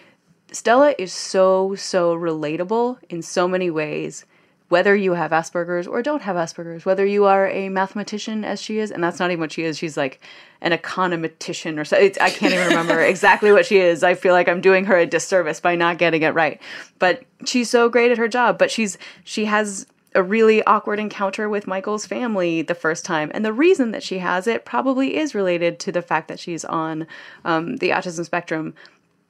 Stella is so, so relatable in so many ways. Whether you have Asperger's or don't have Asperger's, whether you are a mathematician as she is, and that's not even what she is, she's like an econometician or so. It's, I can't even remember exactly what she is. I feel like I'm doing her a disservice by not getting it right. But she's so great at her job. But she's she has a really awkward encounter with Michael's family the first time. And the reason that she has it probably is related to the fact that she's on um, the autism spectrum.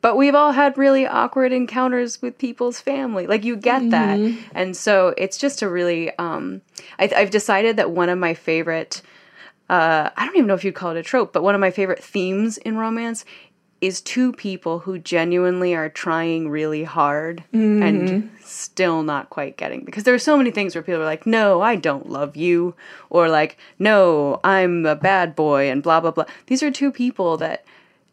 But we've all had really awkward encounters with people's family. Like, you get that. And so it's just a really, um, I, I've decided that one of my favorite, uh, I don't even know if you'd call it a trope, but one of my favorite themes in romance is two people who genuinely are trying really hard and still not quite getting because there are so many things where people are like no i don't love you or like no i'm a bad boy and blah blah blah these are two people that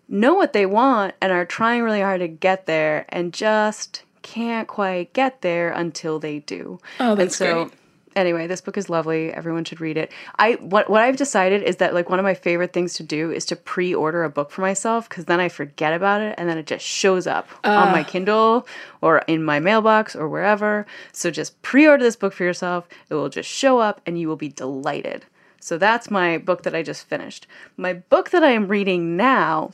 know what they want and are trying really hard to get there and just can't quite get there until they do. Oh, and that's so great. anyway this book is lovely. Everyone should read it. I what, what i've decided is that like one of my favorite things to do is to pre-order a book for myself because then i forget about it and then it just shows up on my kindle or in my mailbox or wherever. So just pre-order this book for yourself. It will just show up and you will be delighted. So that's my book that i just finished. My book that i am reading now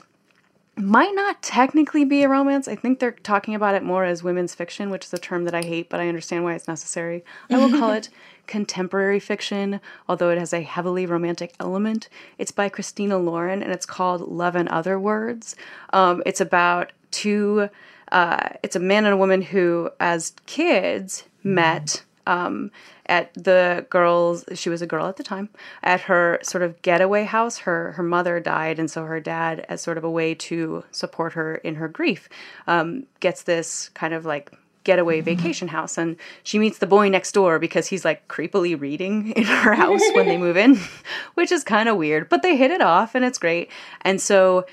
might not technically be a romance. I think they're talking about it more as women's fiction, which is a term that I hate, but I understand why it's necessary. I will call it contemporary fiction, although it has a heavily romantic element. It's by Christina Lauren and it's called Love and Other Words. Um, it's about two, uh, it's a man and a woman who, as kids, met um, at the girls she was a girl at the time at her sort of getaway house. Her her mother died and so her dad as sort of a way to support her in her grief um, gets this kind of like getaway vacation house. And she meets the boy next door because he's like creepily reading in her house when they move in which is kind of weird. But they hit it off and it's great. And so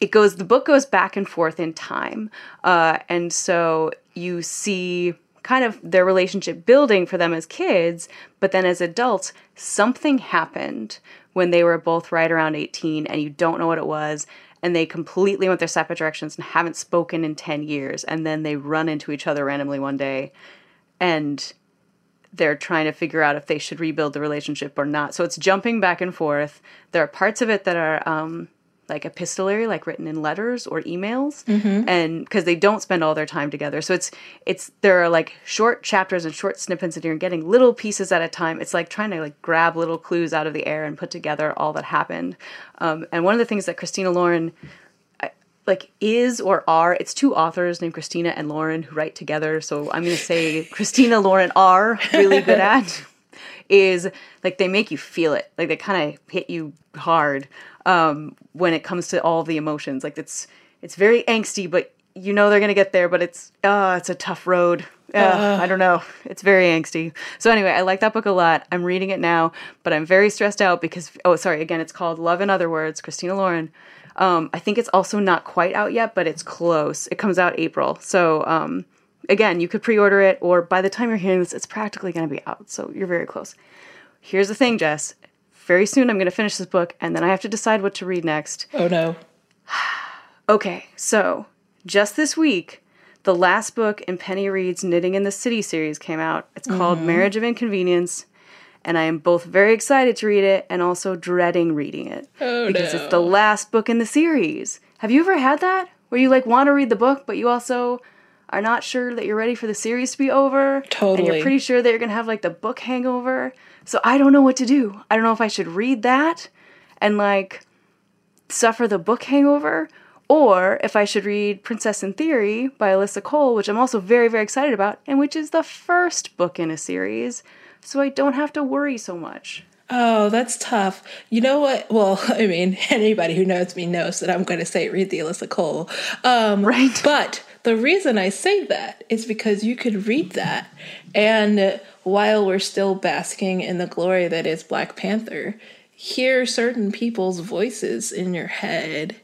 it goes the book goes back and forth in time. Uh, and so you see kind of their relationship building for them as kids but then as adults something happened when they were both right around 18 and you don't know what it was and they completely went their separate directions and haven't spoken in 10 years and then they run into each other randomly one day and they're trying to figure out if they should rebuild the relationship or not. So it's jumping back and forth. There are parts of it that are um, like epistolary like written in letters or emails and because they don't spend all their time together. So it's it's there are like short chapters and short snippets and you're getting little pieces at a time. It's like trying to like grab little clues out of the air and put together all that happened. Um, and one of the things that christina lauren like is or are it's two authors named christina and lauren who write together. So i'm going to say christina lauren are really good at is like they make you feel it. Like they kind of hit you hard um, when it comes to all the emotions. Like it's it's very angsty but you know they're gonna get there but it's uh it's a tough road. Uh, i don't know. It's very angsty. So anyway i like that book a lot. I'm reading it now but i'm very stressed out because oh sorry again it's called love in other words christina lauren. Um, i think it's also not quite out yet but it's close. It comes out april. So um, again you could pre-order it or by the time you're hearing this it's practically going to be out. So you're very close. Here's the thing jess very soon i'm going to finish this book and then i have to decide what to read next Oh no. Okay, so just this week, the last book in Penny Reid's Knitting in the City series came out. It's called mm-hmm. Marriage of Inconvenience, and I am both very excited to read it and also dreading reading it Oh because no. it's the last book in the series. Have you ever had that where you like want to read the book but you also are not sure that you're ready for the series to be over? Totally. And you're pretty sure that you're going to have like the book hangover. So I don't know what to do. I don't know if I should read that and like suffer the book hangover or if I should read Princess in Theory by Alyssa Cole, which I'm also very, very excited about, and which is the first book in a series, so I don't have to worry so much. Oh, that's tough. You know what? Well, I mean, anybody who knows me knows that I'm going to say read the Alyssa Cole. Um, Right. But the reason I say that is because you could read that, and while we're still basking in the glory that is Black Panther, hear certain people's voices in your head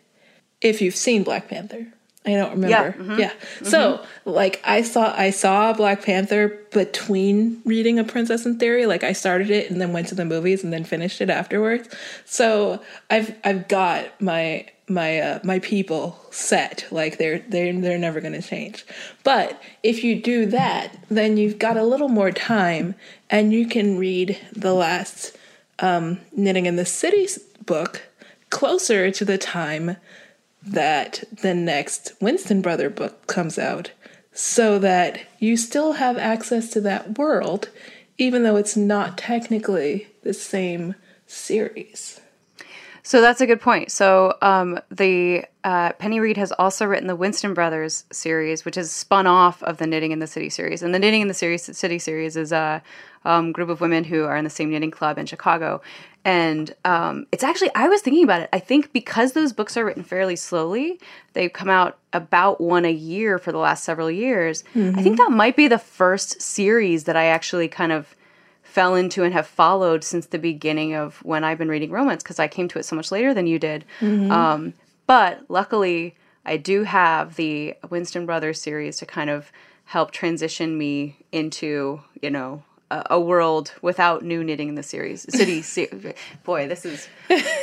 if you've seen Black Panther. I don't remember. Yeah. yeah. Mm-hmm. Mm-hmm. So, like I saw I saw Black Panther between reading A Princess in Theory. Like I started it and then went to the movies and then finished it afterwards. So, I've I've got my my uh, my people set. Like they're they're they're never going to change. But if you do that, then you've got a little more time and you can read the last um, Knitting in the City book closer to the time that the next Winston Brother book comes out so that you still have access to that world, even though it's not technically the same series. So that's a good point. So um, the uh, Penny Reid has also written the Winston Brothers series, which is spun off of the Knitting in the City series. And the Knitting in the Series, City series is a um, group of women who are in the same knitting club in Chicago. And um, it's actually, I was thinking about it. I think because those books are written fairly slowly, they've come out about one a year for the last several years. I think that might be the first series that I actually kind of fell into and have followed since the beginning of when I've been reading romance because I came to it so much later than you did. Um, but luckily, I do have the Winston Brothers series to kind of help transition me into, you know, a, world without new knitting in the series. City, se- boy, this is.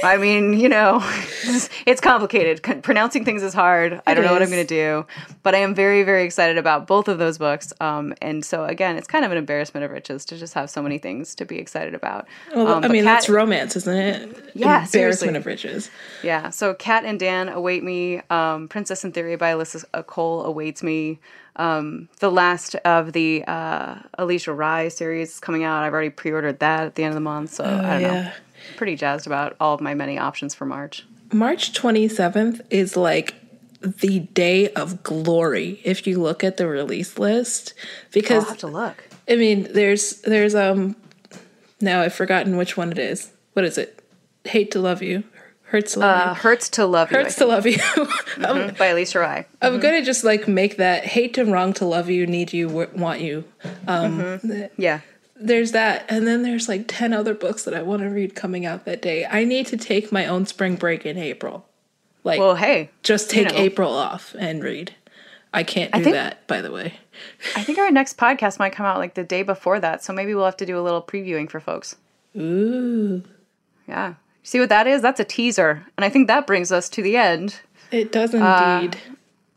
I mean, you know, it's complicated. Con- pronouncing things is hard. I don't know what I'm going to do, but I am very, very excited about both of those books. Um, and so again, it's kind of an embarrassment of riches to just have so many things to be excited about. Well, Um, I mean, Kat- that's romance, isn't it? Yeah, seriously. Embarrassment of riches. Yeah, so Kat and Dan await me. Um, Princess in Theory by Alyssa Cole awaits me. Um, the last of the uh, Alisha Rai series is coming out. I've already pre-ordered that at the end of the month, so I don't know. yeah. Pretty jazzed about all of my many options for March. March 27th is like the day of glory if you look at the release list because I'll have to look. I mean there's there's um now I've forgotten which one it is. What is it? Hate to love you. Hurts to love Uh, Hurts to Love you. You. Hurts to love you. Mhm, by Alisha Rai. I'm gonna just like make that hate and wrong to love you, need you, w- want you. Um, th- Yeah. There's that, and then there's like ten other books that I want to read coming out that day. I need to take my own spring break in April. Like, Well, hey, just take know. April off and read. I can't do think- that, by the way. I think our next podcast might come out like the day before that, so maybe we'll have to do a little previewing for folks. Ooh, Yeah. See what that is? That's a teaser. And I think that brings us to the end, it does Uh, indeed.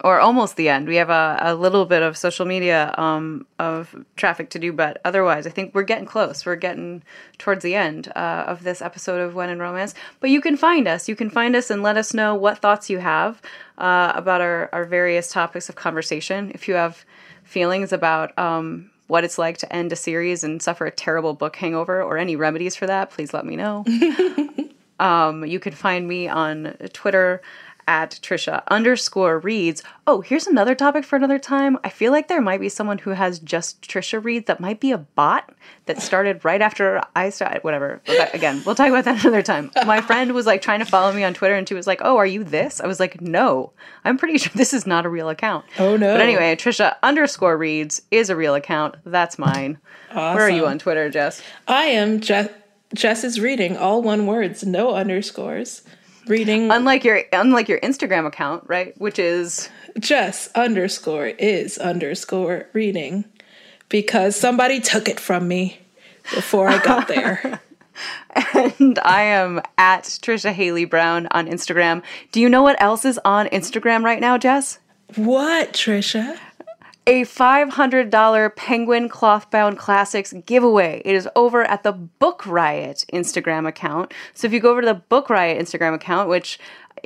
or almost the end. We have a, a little bit of social media um, of traffic to do, but otherwise, I think we're getting close. We're getting towards the end uh, of this episode of When in Romance. But you can find us. You can find us and let us know what thoughts you have uh, about our, our various topics of conversation. If you have feelings about um, what it's like to end a series and suffer a terrible book hangover or any remedies for that, please let me know. Um, you can find me on Twitter at Trisha underscore reads. Oh, here's another topic for another time. I feel like there might be someone who has just Trisha reads that might be a bot that started right after I started. Whatever. But again, we'll talk about that another time. My friend was like trying to follow me on Twitter and she was like, Oh, are you this? I was like, No, I'm pretty sure this is not a real account. Oh, no. But anyway, Trisha underscore reads is a real account. That's mine. Awesome. Where are you on Twitter, Jess? I am Jess. Jess is reading all one words, no underscores. Reading Unlike your unlike your Instagram account, right? Which is Jess underscore is underscore reading because somebody took it from me before I got there. and I am at Trisha Haley Brown on Instagram. Do you know what else is on Instagram right now, Jess? what, Trisha? A $500 Penguin Clothbound Classics giveaway. It is over at the Book Riot Instagram account. So if you go over to the Book Riot Instagram account, which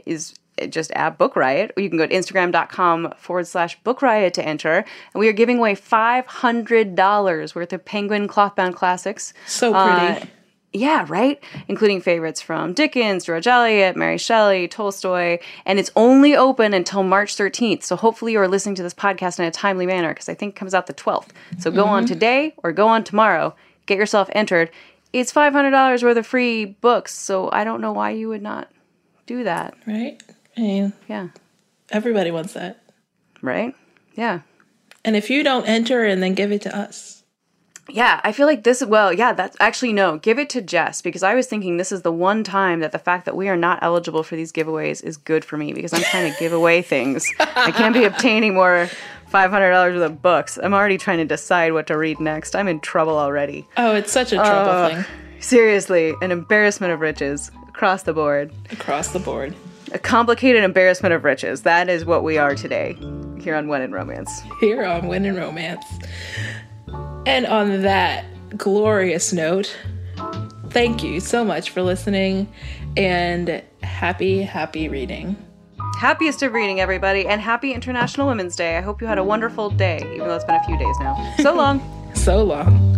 is just at Book Riot, or you can go to instagram.com forward slash Book Riot to enter. And we are giving away $500 worth of Penguin Clothbound Classics. So Uh, pretty. Yeah, right? Including favorites from Dickens, George Eliot, Mary Shelley, Tolstoy. And it's only open until March 13th. So hopefully you are listening to this podcast in a timely manner because I think it comes out the 12th. So go on mm-hmm. today or go on tomorrow. Get yourself entered. It's $500 worth of free books. So I don't know why you would not do that. right? I mean, Yeah. everybody wants that. Right? Yeah. And if you don't enter and then give it to us, Yeah, I feel like this. Well, yeah, that's actually no. Give it to Jess because I was thinking this is the one time that the fact that we are not eligible for these giveaways is good for me because I'm trying to give away things. I can't be obtaining more five hundred dollars worth of books. I'm already trying to decide what to read next. I'm in trouble already. oh, it's such a trouble Ugh. thing Seriously, an embarrassment of riches across the board. across the board. A complicated embarrassment of riches. That is what we are today here on When in Romance. Here on When in Romance. And on that glorious note, thank you so much for listening and happy, happy reading. Happiest of reading, everybody, and happy International Women's Day. I hope you had a wonderful day, even though it's been a few days now. So long. So long.